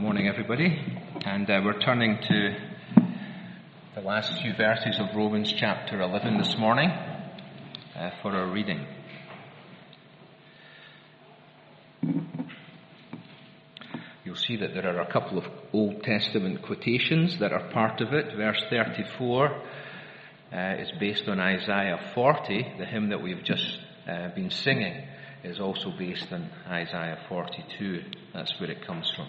morning, everybody. And uh, we're turning to the last few verses of Romans chapter 11 this morning uh, for our reading. You'll see that there are a couple of Old Testament quotations that are part of it. Verse 34 uh, is based on Isaiah 40, the hymn that we've just uh, been singing is also based on Isaiah 42. That's where it comes from.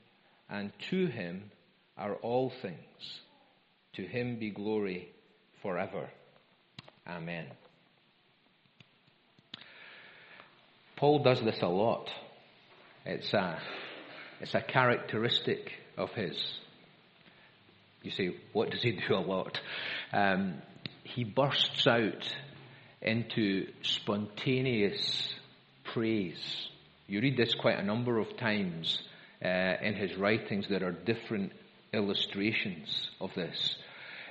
and to him are all things. To him be glory forever. Amen. Paul does this a lot. It's a, it's a characteristic of his. You say, what does he do a lot? Um, he bursts out into spontaneous praise. You read this quite a number of times uh, in his writings. There are different illustrations of this.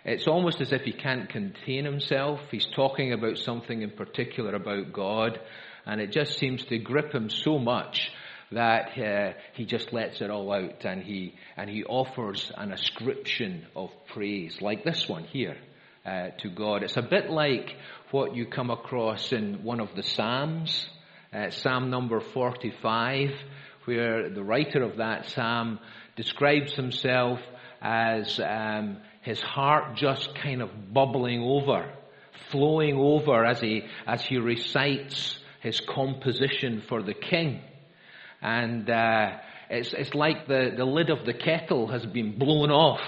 It's almost as if he can't contain himself. He's talking about something in particular about God, and it just seems to grip him so much that uh, he just lets it all out and he and he offers an ascription of praise like this one here uh, to God. It's a bit like what you come across in one of the Psalms, uh, Psalm number 45, where the writer of that Psalm describes himself as um, his heart just kind of bubbling over, flowing over as he, as he recites his composition for the king. And uh, it's, it's like the, the lid of the kettle has been blown off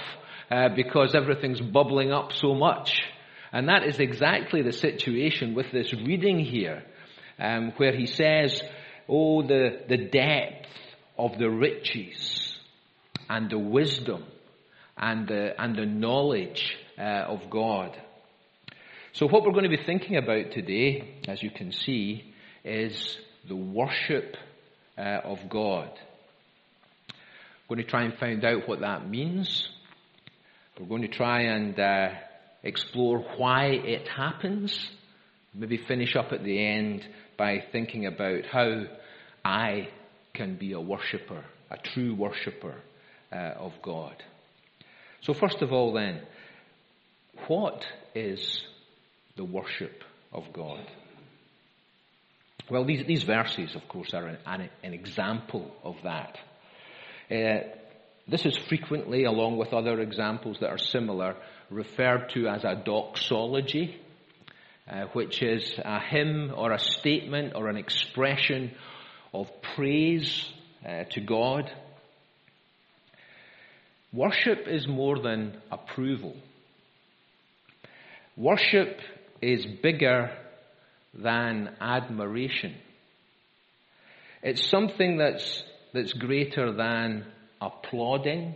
uh, because everything's bubbling up so much. And that is exactly the situation with this reading here, um, where he says, Oh, the, the depth of the riches and the wisdom and the, and the knowledge uh, of God. So, what we're going to be thinking about today, as you can see, is the worship uh, of God. We're going to try and find out what that means. We're going to try and uh, explore why it happens. Maybe finish up at the end by thinking about how I can be a worshipper, a true worshipper uh, of God. So, first of all, then, what is the worship of God? Well, these, these verses, of course, are an, an, an example of that. Uh, this is frequently, along with other examples that are similar, referred to as a doxology, uh, which is a hymn or a statement or an expression of praise uh, to God. Worship is more than approval. Worship is bigger than admiration. It's something that's, that's greater than applauding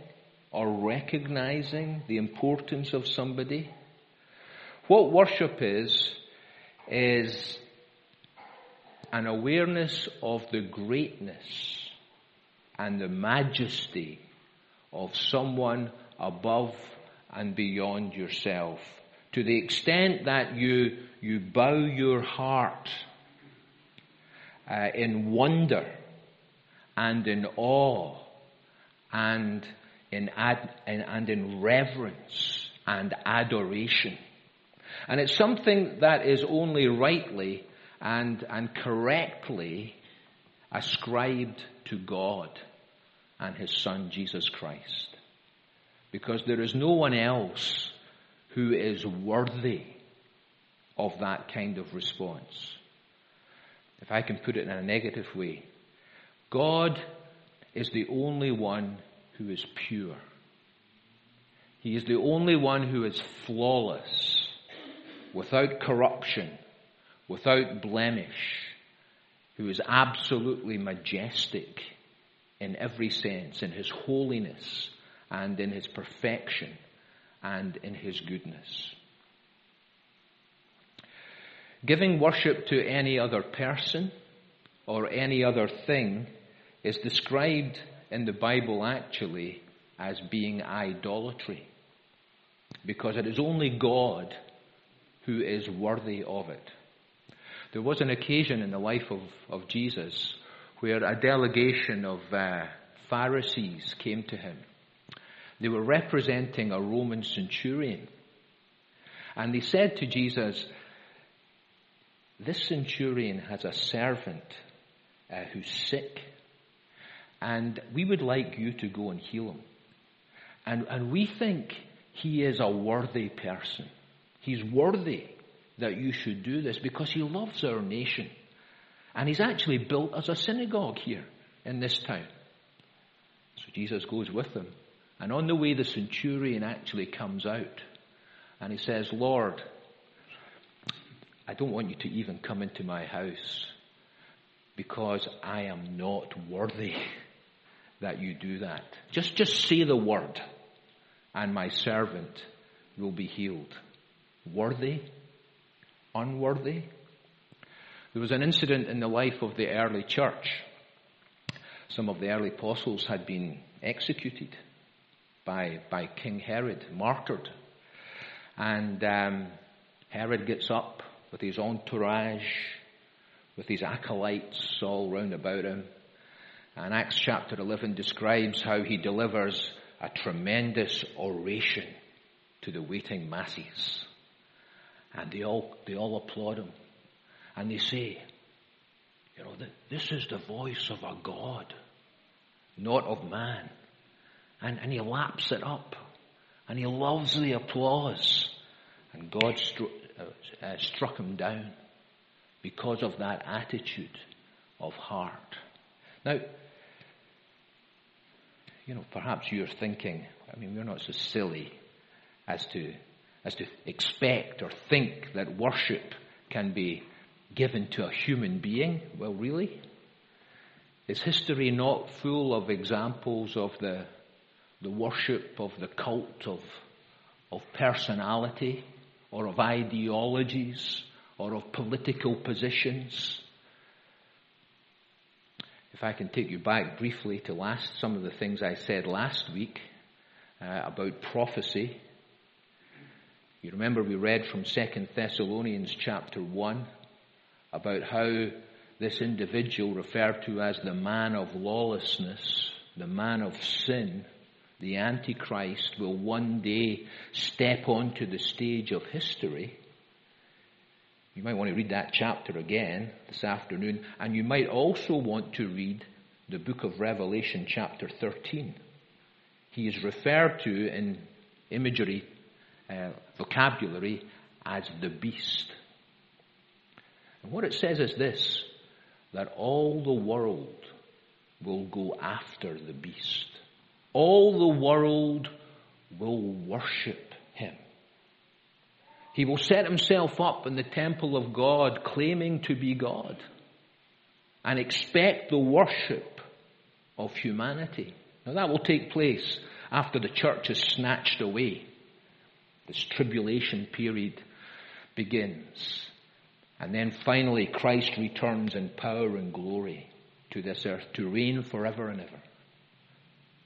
or recognizing the importance of somebody. What worship is, is an awareness of the greatness and the majesty of someone above and beyond yourself. To the extent that you, you bow your heart uh, in wonder and in awe and in, ad, and in reverence and adoration. And it's something that is only rightly and, and correctly ascribed to God and His Son Jesus Christ. Because there is no one else who is worthy of that kind of response. If I can put it in a negative way, God is the only one who is pure. He is the only one who is flawless, without corruption, without blemish, who is absolutely majestic in every sense, in his holiness and in his perfection and in his goodness. Giving worship to any other person or any other thing is described in the Bible actually as being idolatry. Because it is only God who is worthy of it. There was an occasion in the life of, of Jesus where a delegation of uh, Pharisees came to him. They were representing a Roman centurion. And they said to Jesus, This centurion has a servant uh, who's sick, and we would like you to go and heal him. And, and we think he is a worthy person. He's worthy that you should do this because he loves our nation. And he's actually built as a synagogue here in this town. So Jesus goes with them. And on the way, the centurion actually comes out. And he says, Lord, I don't want you to even come into my house because I am not worthy that you do that. Just, just say the word and my servant will be healed. Worthy? Unworthy? There was an incident in the life of the early church. Some of the early apostles had been executed by, by King Herod, martyred. And um, Herod gets up with his entourage, with his acolytes all round about him. And Acts chapter 11 describes how he delivers a tremendous oration to the waiting masses. And they all, they all applaud him. And they say, you know, this is the voice of a God, not of man. And, and he laps it up. And he loves the applause. And God stru- uh, uh, struck him down because of that attitude of heart. Now, you know, perhaps you're thinking, I mean, we're not so silly as to, as to expect or think that worship can be given to a human being? Well, really? Is history not full of examples of the, the worship of the cult of, of personality or of ideologies or of political positions? If I can take you back briefly to last some of the things I said last week uh, about prophecy. You remember we read from 2 Thessalonians chapter 1 about how this individual referred to as the man of lawlessness, the man of sin, the Antichrist, will one day step onto the stage of history. You might want to read that chapter again this afternoon, and you might also want to read the book of Revelation, chapter 13. He is referred to in imagery, uh, vocabulary, as the beast. And what it says is this that all the world will go after the beast. All the world will worship him. He will set himself up in the temple of God, claiming to be God, and expect the worship of humanity. Now that will take place after the church is snatched away. This tribulation period begins. And then finally, Christ returns in power and glory to this earth to reign forever and ever.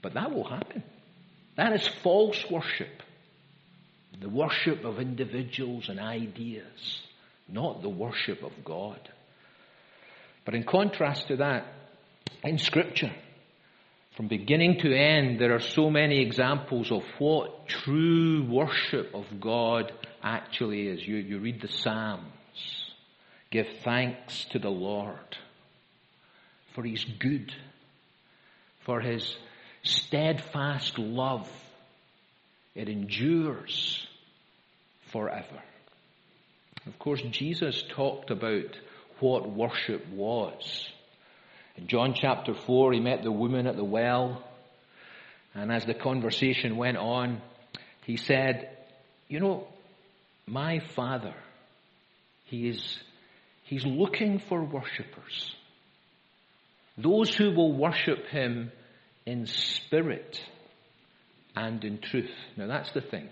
But that will happen. That is false worship. The worship of individuals and ideas, not the worship of God. But in contrast to that, in Scripture, from beginning to end, there are so many examples of what true worship of God actually is. You, you read the Psalms Give thanks to the Lord, for He's good, for His steadfast love. It endures forever. Of course, Jesus talked about what worship was. In John chapter 4, he met the woman at the well, and as the conversation went on, he said, You know, my Father, He is He's looking for worshippers. Those who will worship Him in spirit and in truth. Now that's the thing.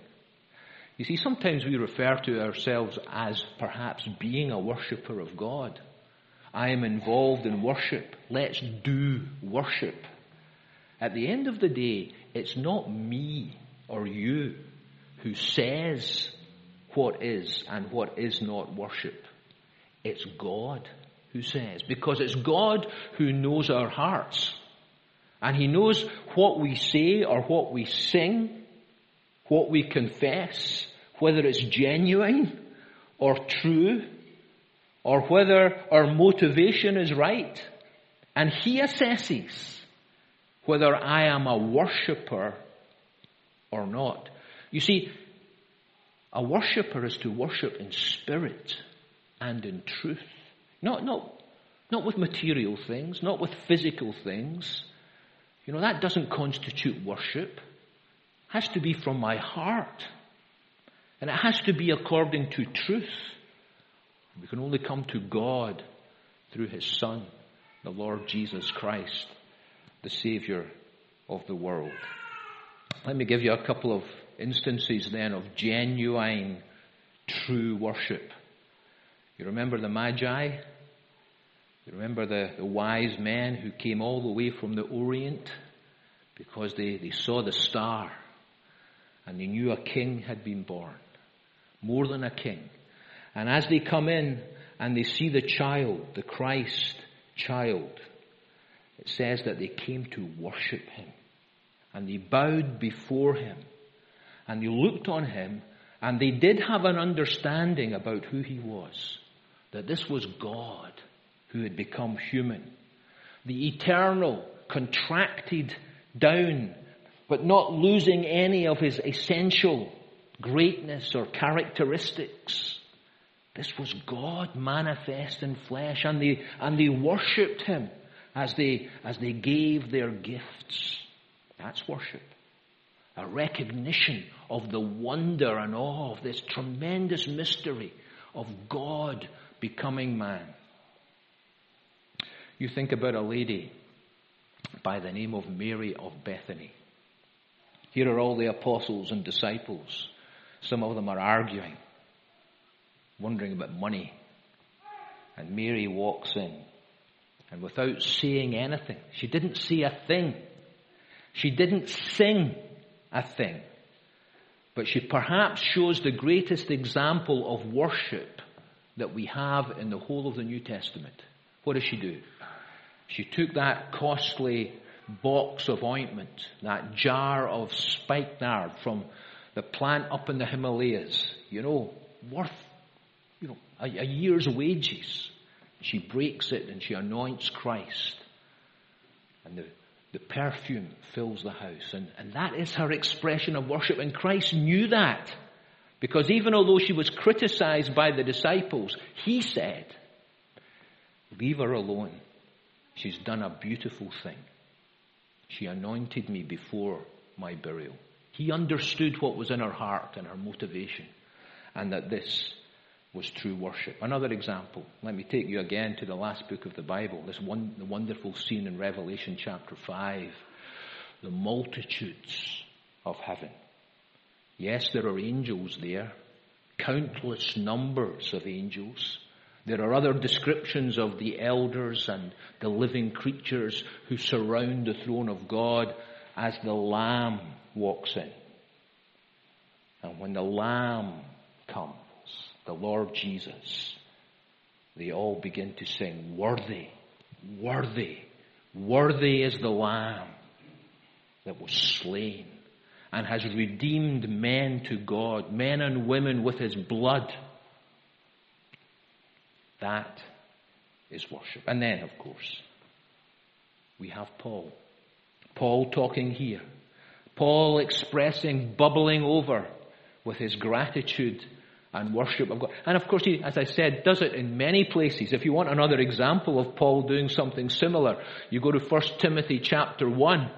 You see, sometimes we refer to ourselves as perhaps being a worshipper of God. I am involved in worship. Let's do worship. At the end of the day, it's not me or you who says what is and what is not worship. It's God who says. Because it's God who knows our hearts. And He knows what we say or what we sing, what we confess, whether it's genuine or true, or whether our motivation is right. And He assesses whether I am a worshipper or not. You see, a worshipper is to worship in spirit and in truth. Not, not, not with material things, not with physical things. You know, that doesn't constitute worship. It has to be from my heart. And it has to be according to truth. We can only come to God through His Son, the Lord Jesus Christ, the Savior of the world. Let me give you a couple of instances then of genuine, true worship. You remember the Magi? You remember the, the wise men who came all the way from the Orient because they, they saw the star and they knew a king had been born. More than a king. And as they come in and they see the child, the Christ child, it says that they came to worship him. And they bowed before him. And they looked on him. And they did have an understanding about who he was. That this was God who had become human. The eternal, contracted down, but not losing any of his essential greatness or characteristics. This was God manifest in flesh, and they, and they worshipped him as they, as they gave their gifts. That's worship. A recognition of the wonder and awe of this tremendous mystery of God becoming man. You think about a lady by the name of Mary of Bethany. Here are all the apostles and disciples. Some of them are arguing, wondering about money. And Mary walks in. And without saying anything, she didn't say a thing. She didn't sing a thing. But she perhaps shows the greatest example of worship that we have in the whole of the New Testament. What does she do? She took that costly box of ointment, that jar of spikenard from the plant up in the Himalayas, you know, worth, a, a year's wages. She breaks it and she anoints Christ. And the, the perfume fills the house. And, and that is her expression of worship. And Christ knew that. Because even although she was criticized by the disciples, he said, Leave her alone. She's done a beautiful thing. She anointed me before my burial. He understood what was in her heart and her motivation, and that this was true worship. Another example, let me take you again to the last book of the Bible, this one, the wonderful scene in Revelation chapter 5. The multitudes of heaven. Yes, there are angels there, countless numbers of angels. There are other descriptions of the elders and the living creatures who surround the throne of God as the Lamb walks in. And when the Lamb comes, the Lord Jesus, they all begin to sing, Worthy, worthy, worthy is the Lamb that was slain and has redeemed men to God, men and women with his blood. That is worship. And then, of course, we have Paul. Paul talking here. Paul expressing, bubbling over with his gratitude and worship of God. And of course, he, as I said, does it in many places. If you want another example of Paul doing something similar, you go to 1 Timothy chapter 1,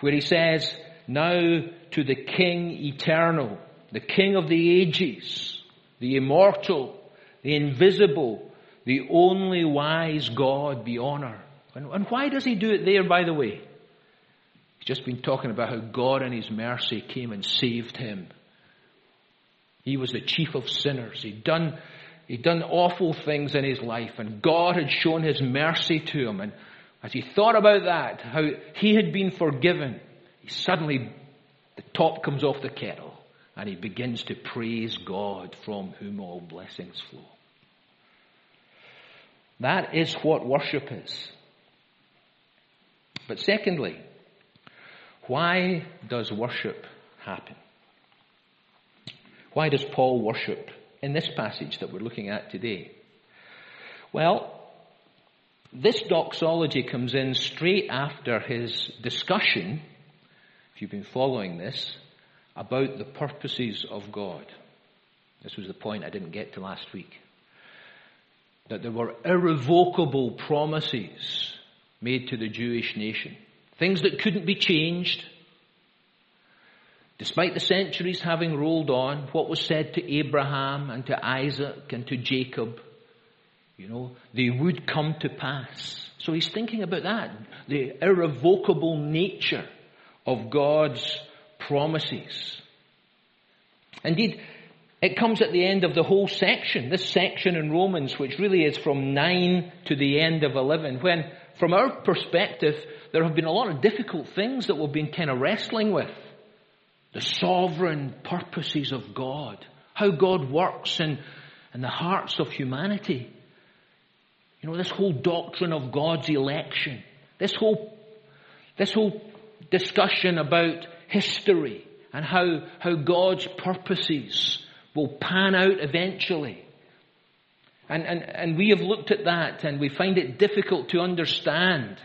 where he says, Now to the King eternal, the King of the ages, the immortal, the invisible, the only wise God be honor. And, and why does he do it there, by the way? He's just been talking about how God in His mercy came and saved him. He was the chief of sinners. He'd done, he'd done awful things in his life, and God had shown His mercy to him. And as he thought about that, how he had been forgiven, he suddenly, the top comes off the kettle, and he begins to praise God from whom all blessings flow. That is what worship is. But secondly, why does worship happen? Why does Paul worship in this passage that we're looking at today? Well, this doxology comes in straight after his discussion, if you've been following this, about the purposes of God. This was the point I didn't get to last week that there were irrevocable promises made to the Jewish nation. Things that couldn't be changed. Despite the centuries having rolled on, what was said to Abraham and to Isaac and to Jacob, you know, they would come to pass. So he's thinking about that. The irrevocable nature of God's promises. Indeed, it comes at the end of the whole section, this section in Romans, which really is from 9 to the end of 11, when, from our perspective, there have been a lot of difficult things that we've been kind of wrestling with. The sovereign purposes of God, how God works in, in the hearts of humanity. You know, this whole doctrine of God's election, this whole, this whole discussion about history and how, how God's purposes will pan out eventually. And, and, and we have looked at that and we find it difficult to understand.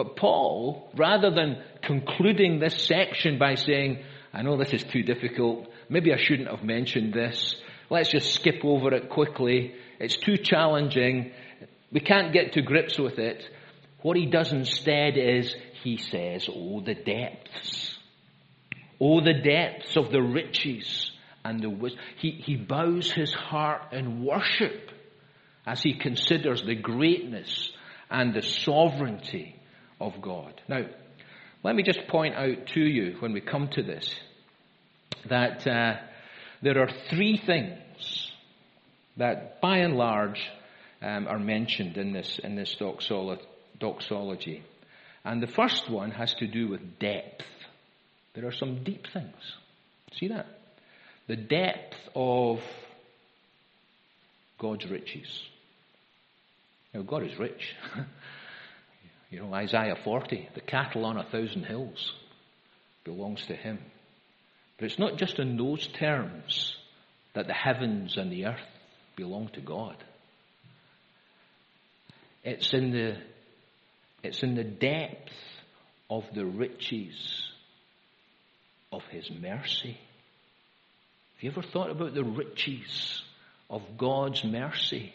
But Paul, rather than concluding this section by saying, I know this is too difficult, maybe I shouldn't have mentioned this, let's just skip over it quickly, it's too challenging, we can't get to grips with it. What he does instead is, he says, Oh, the depths. Oh, the depths of the riches and the wisdom. He, he bows his heart in worship as he considers the greatness and the sovereignty of God. Now, let me just point out to you when we come to this that uh, there are three things that, by and large, um, are mentioned in this in this doxology, and the first one has to do with depth. There are some deep things. See that? the depth of God's riches. Now, God is rich. you know, Isaiah 40, the cattle on a thousand hills belongs to Him. But it's not just in those terms that the heavens and the earth belong to God. It's in the, it's in the depth of the riches of His mercy. Have you ever thought about the riches of God's mercy?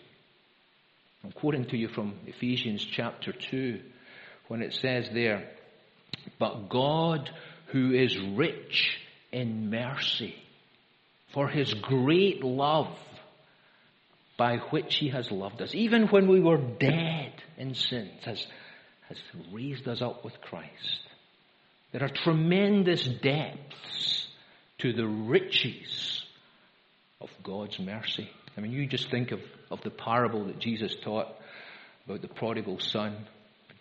I'm quoting to you from Ephesians chapter 2 when it says there, But God who is rich in mercy for his great love by which he has loved us, even when we were dead in sins, has, has raised us up with Christ. There are tremendous depths to the riches of God's mercy. I mean, you just think of, of the parable that Jesus taught about the prodigal son,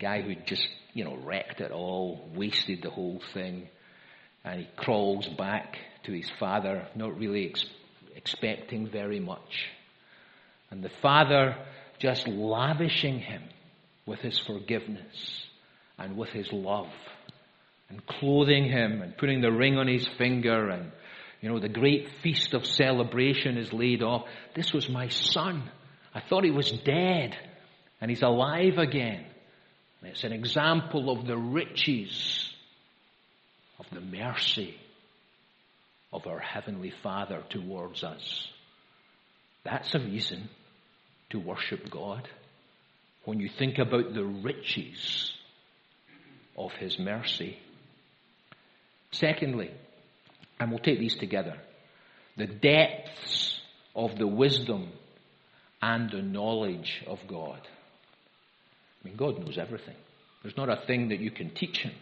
guy who just, you know, wrecked it all, wasted the whole thing, and he crawls back to his father, not really ex- expecting very much. And the father just lavishing him with his forgiveness and with his love and clothing him and putting the ring on his finger and you know, the great feast of celebration is laid off. This was my son. I thought he was dead, and he's alive again. It's an example of the riches of the mercy of our Heavenly Father towards us. That's a reason to worship God. When you think about the riches of His mercy. Secondly, and we'll take these together. The depths of the wisdom and the knowledge of God. I mean, God knows everything. There's not a thing that you can teach Him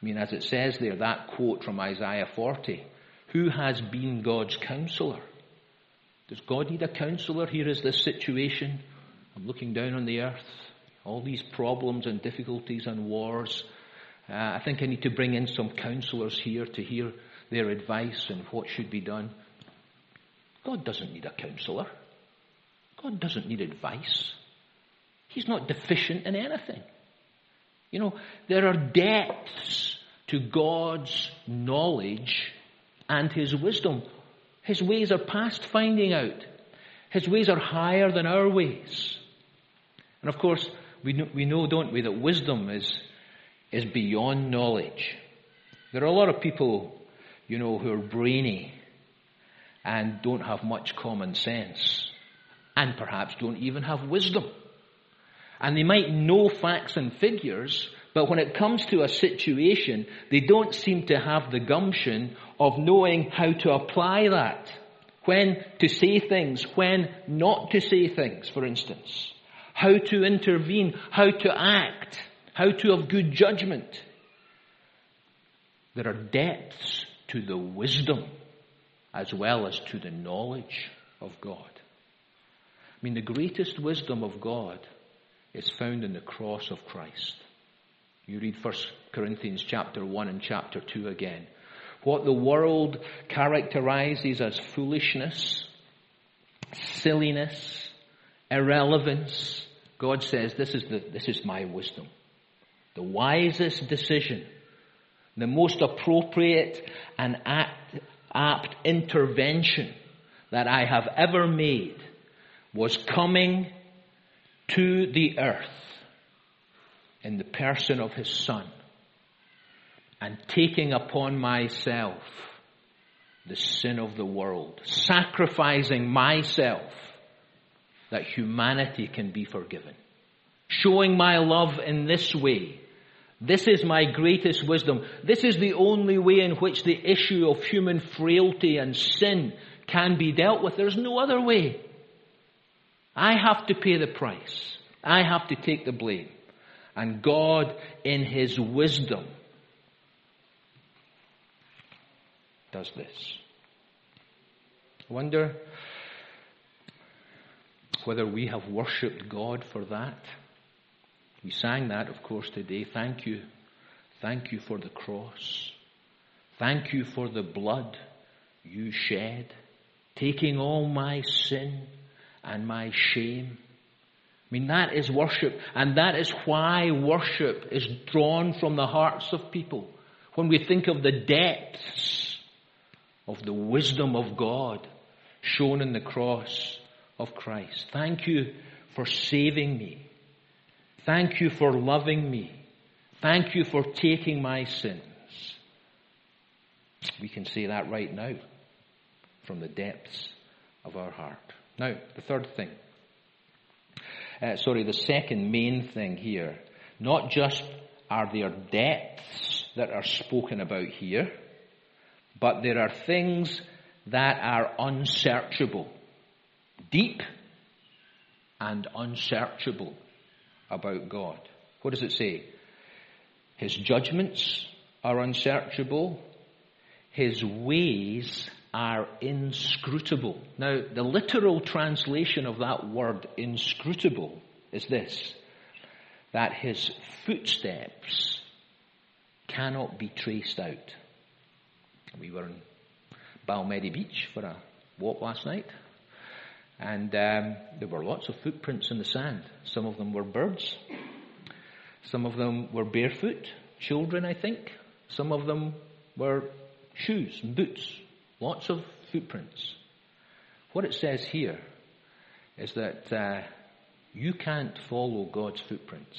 I mean, as it says there, that quote from Isaiah 40, who has been God's counselor? Does God need a counselor? Here is this situation. I'm looking down on the earth, all these problems and difficulties and wars. Uh, I think I need to bring in some counselors here to hear their advice and what should be done. God doesn't need a counselor. God doesn't need advice. He's not deficient in anything. You know, there are depths to God's knowledge and His wisdom. His ways are past finding out. His ways are higher than our ways. And of course, we know, we know, don't we, that wisdom is, is beyond knowledge. There are a lot of people, you know, who are brainy and don't have much common sense and perhaps don't even have wisdom. And they might know facts and figures, but when it comes to a situation, they don't seem to have the gumption of knowing how to apply that. When to say things, when not to say things, for instance. How to intervene, how to act, how to have good judgment. There are depths to the wisdom as well as to the knowledge of God. I mean, the greatest wisdom of God is found in the cross of Christ. You read 1 Corinthians chapter 1 and chapter 2 again. What the world characterizes as foolishness, silliness, irrelevance, God says this is, the, this is my wisdom. The wisest decision, the most appropriate and apt, apt intervention that I have ever made was coming to the earth in the person of his son and taking upon myself the sin of the world, sacrificing myself that humanity can be forgiven, showing my love in this way. This is my greatest wisdom. This is the only way in which the issue of human frailty and sin can be dealt with. There's no other way. I have to pay the price. I have to take the blame. And God, in His wisdom, does this. I wonder whether we have worshipped God for that. We sang that, of course, today. Thank you. Thank you for the cross. Thank you for the blood you shed, taking all my sin and my shame. I mean, that is worship, and that is why worship is drawn from the hearts of people. When we think of the depths of the wisdom of God shown in the cross of Christ. Thank you for saving me. Thank you for loving me. Thank you for taking my sins. We can say that right now from the depths of our heart. Now, the third thing. Uh, sorry, the second main thing here. Not just are there depths that are spoken about here, but there are things that are unsearchable. Deep and unsearchable about God. What does it say? His judgments are unsearchable. His ways are inscrutable. Now, the literal translation of that word inscrutable is this that his footsteps cannot be traced out. We were in Balmedie Beach for a walk last night, and um, there were lots of footprints in the sand. Some of them were birds, some of them were barefoot, children, I think. Some of them were shoes and boots. Lots of footprints. What it says here is that uh, you can't follow God's footprints.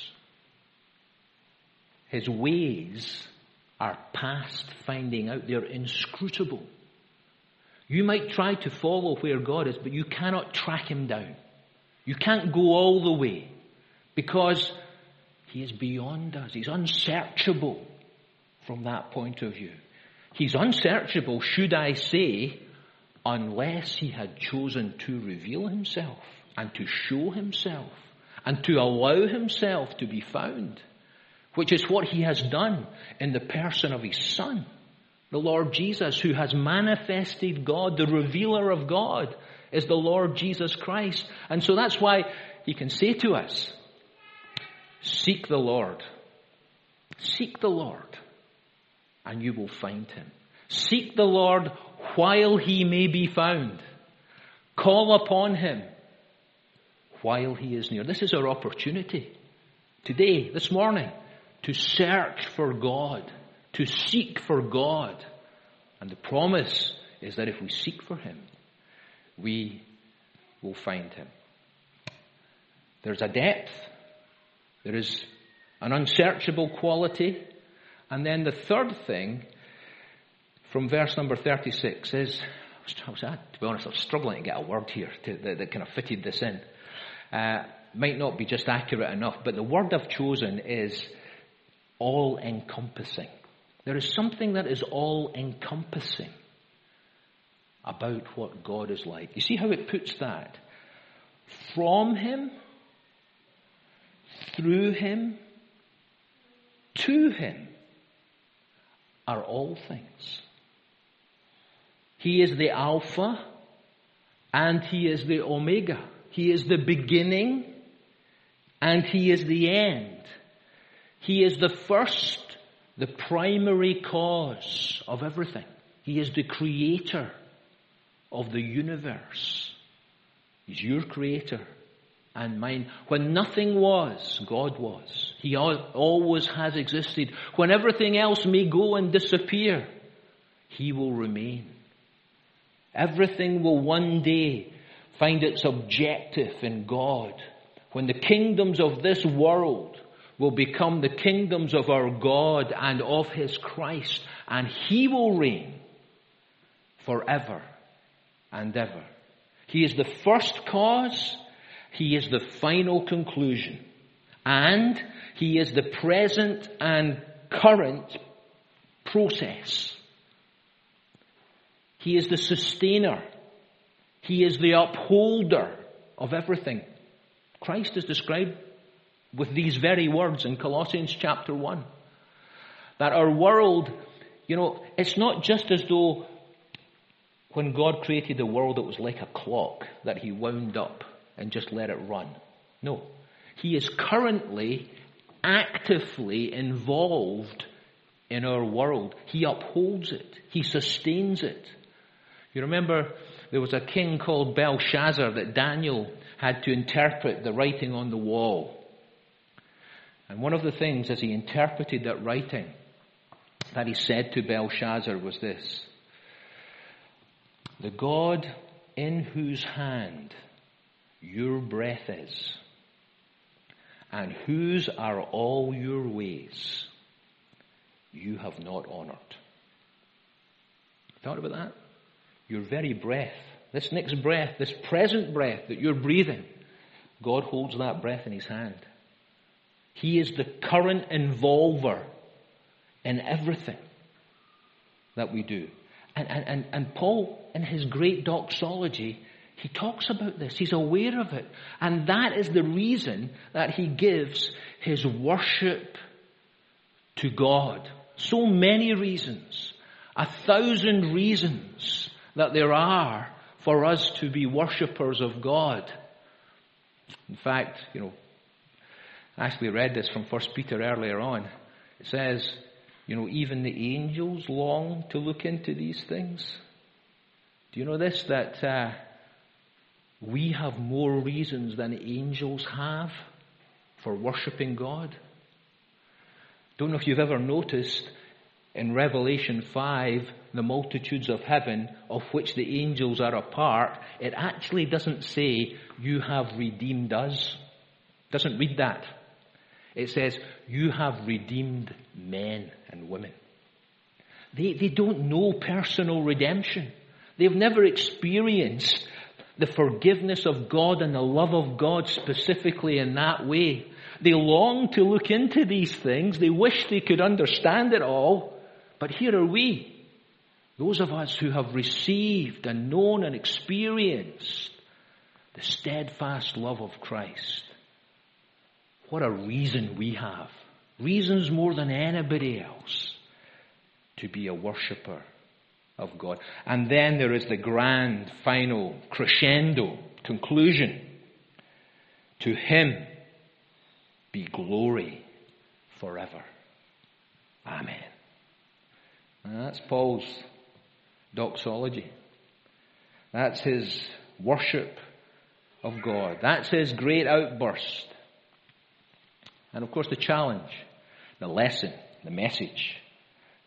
His ways are past finding out. They're inscrutable. You might try to follow where God is, but you cannot track him down. You can't go all the way because he is beyond us. He's unsearchable from that point of view. He's unsearchable, should I say, unless he had chosen to reveal himself and to show himself and to allow himself to be found. which is what he has done in the person of his son, the Lord Jesus, who has manifested God, the revealer of God, is the Lord Jesus Christ. And so that's why he can say to us, Seek the Lord. Seek the Lord, and you will find him. Seek the Lord while he may be found. Call upon him while he is near. This is our opportunity today, this morning, to search for God, to seek for God. And the promise is that if we seek for him, we will find him. There's a depth, there is an unsearchable quality, and then the third thing from verse number 36 is, I was, to be honest, I was struggling to get a word here to, that, that, kind of fitted this in. Uh, might not be just accurate enough, but the word I've chosen is all encompassing. There is something that is all encompassing about what God is like. You see how it puts that? From Him, through Him, to Him are all things. He is the Alpha and He is the Omega. He is the beginning and He is the end. He is the first, the primary cause of everything. He is the creator of the universe. He's your creator and mine. When nothing was, God was. He always has existed. When everything else may go and disappear, He will remain. Everything will one day find its objective in God. When the kingdoms of this world will become the kingdoms of our God and of His Christ, and He will reign forever and ever. He is the first cause, He is the final conclusion, and He is the present and current process. He is the sustainer. He is the upholder of everything. Christ is described with these very words in Colossians chapter 1. That our world, you know, it's not just as though when God created the world it was like a clock that He wound up and just let it run. No. He is currently actively involved in our world. He upholds it. He sustains it. You remember there was a king called Belshazzar that Daniel had to interpret the writing on the wall. And one of the things as he interpreted that writing that he said to Belshazzar was this The God in whose hand your breath is, and whose are all your ways, you have not honored. Thought about that? your very breath, this next breath, this present breath that you're breathing, God holds that breath in His hand. He is the current involver in everything that we do. And, and, and, and Paul, in his great doxology, he talks about this. He's aware of it. And that is the reason that he gives his worship to God. So many reasons. A thousand reasons that there are for us to be worshippers of God. In fact, you know, I actually read this from 1 Peter earlier on. It says, you know, even the angels long to look into these things. Do you know this? That uh, we have more reasons than angels have for worshipping God. Don't know if you've ever noticed in Revelation 5, the multitudes of heaven, of which the angels are a part, it actually doesn't say, you have redeemed us. It doesn't read that. It says, you have redeemed men and women. They, they don't know personal redemption. They've never experienced the forgiveness of God and the love of God specifically in that way. They long to look into these things. They wish they could understand it all. But here are we, those of us who have received and known and experienced the steadfast love of Christ. What a reason we have reasons more than anybody else to be a worshipper of God. And then there is the grand, final, crescendo conclusion. To Him be glory forever. Amen. And that's Paul's doxology. That's his worship of God. That's his great outburst. And of course, the challenge, the lesson, the message,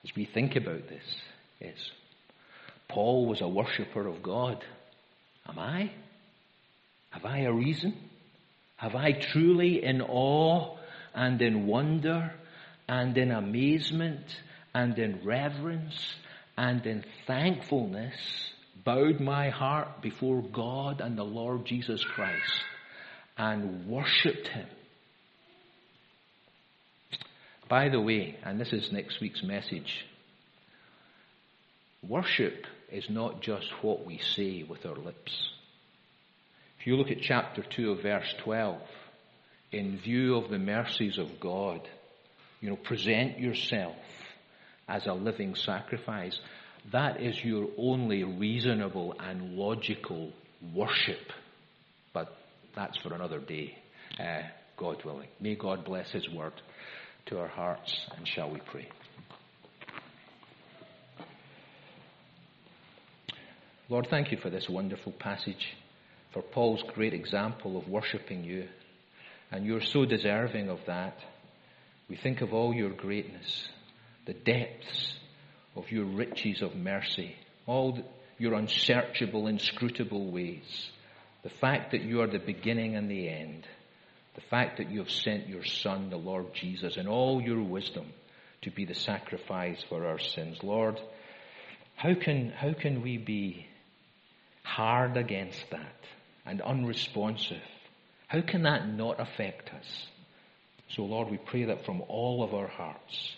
as we think about this, is Paul was a worshipper of God. Am I? Have I a reason? Have I truly in awe and in wonder and in amazement and in reverence and in thankfulness bowed my heart before God and the Lord Jesus Christ and worshipped Him? By the way, and this is next week's message, worship is not just what we say with our lips. If you look at chapter 2 of verse 12, in view of the mercies of God, you know, present yourself as a living sacrifice. That is your only reasonable and logical worship. But that's for another day, uh, God willing. May God bless His word to our hearts, and shall we pray. Lord, thank you for this wonderful passage, for Paul's great example of worshipping you. And you're so deserving of that. We think of all your greatness, the depths of your riches of mercy, all your unsearchable, inscrutable ways, the fact that you are the beginning and the end, the fact that you have sent your Son, the Lord Jesus, in all your wisdom to be the sacrifice for our sins. Lord, how can, how can we be hard against that and unresponsive? How can that not affect us? So, Lord, we pray that from all of our hearts,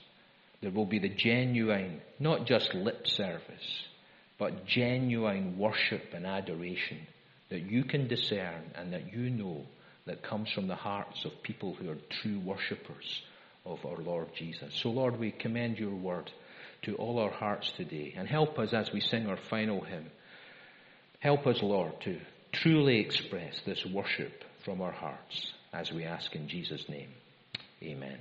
there will be the genuine, not just lip service, but genuine worship and adoration that you can discern and that you know that comes from the hearts of people who are true worshippers of our Lord Jesus. So, Lord, we commend your word to all our hearts today and help us as we sing our final hymn. Help us, Lord, to truly express this worship from our hearts as we ask in Jesus' name. Amen.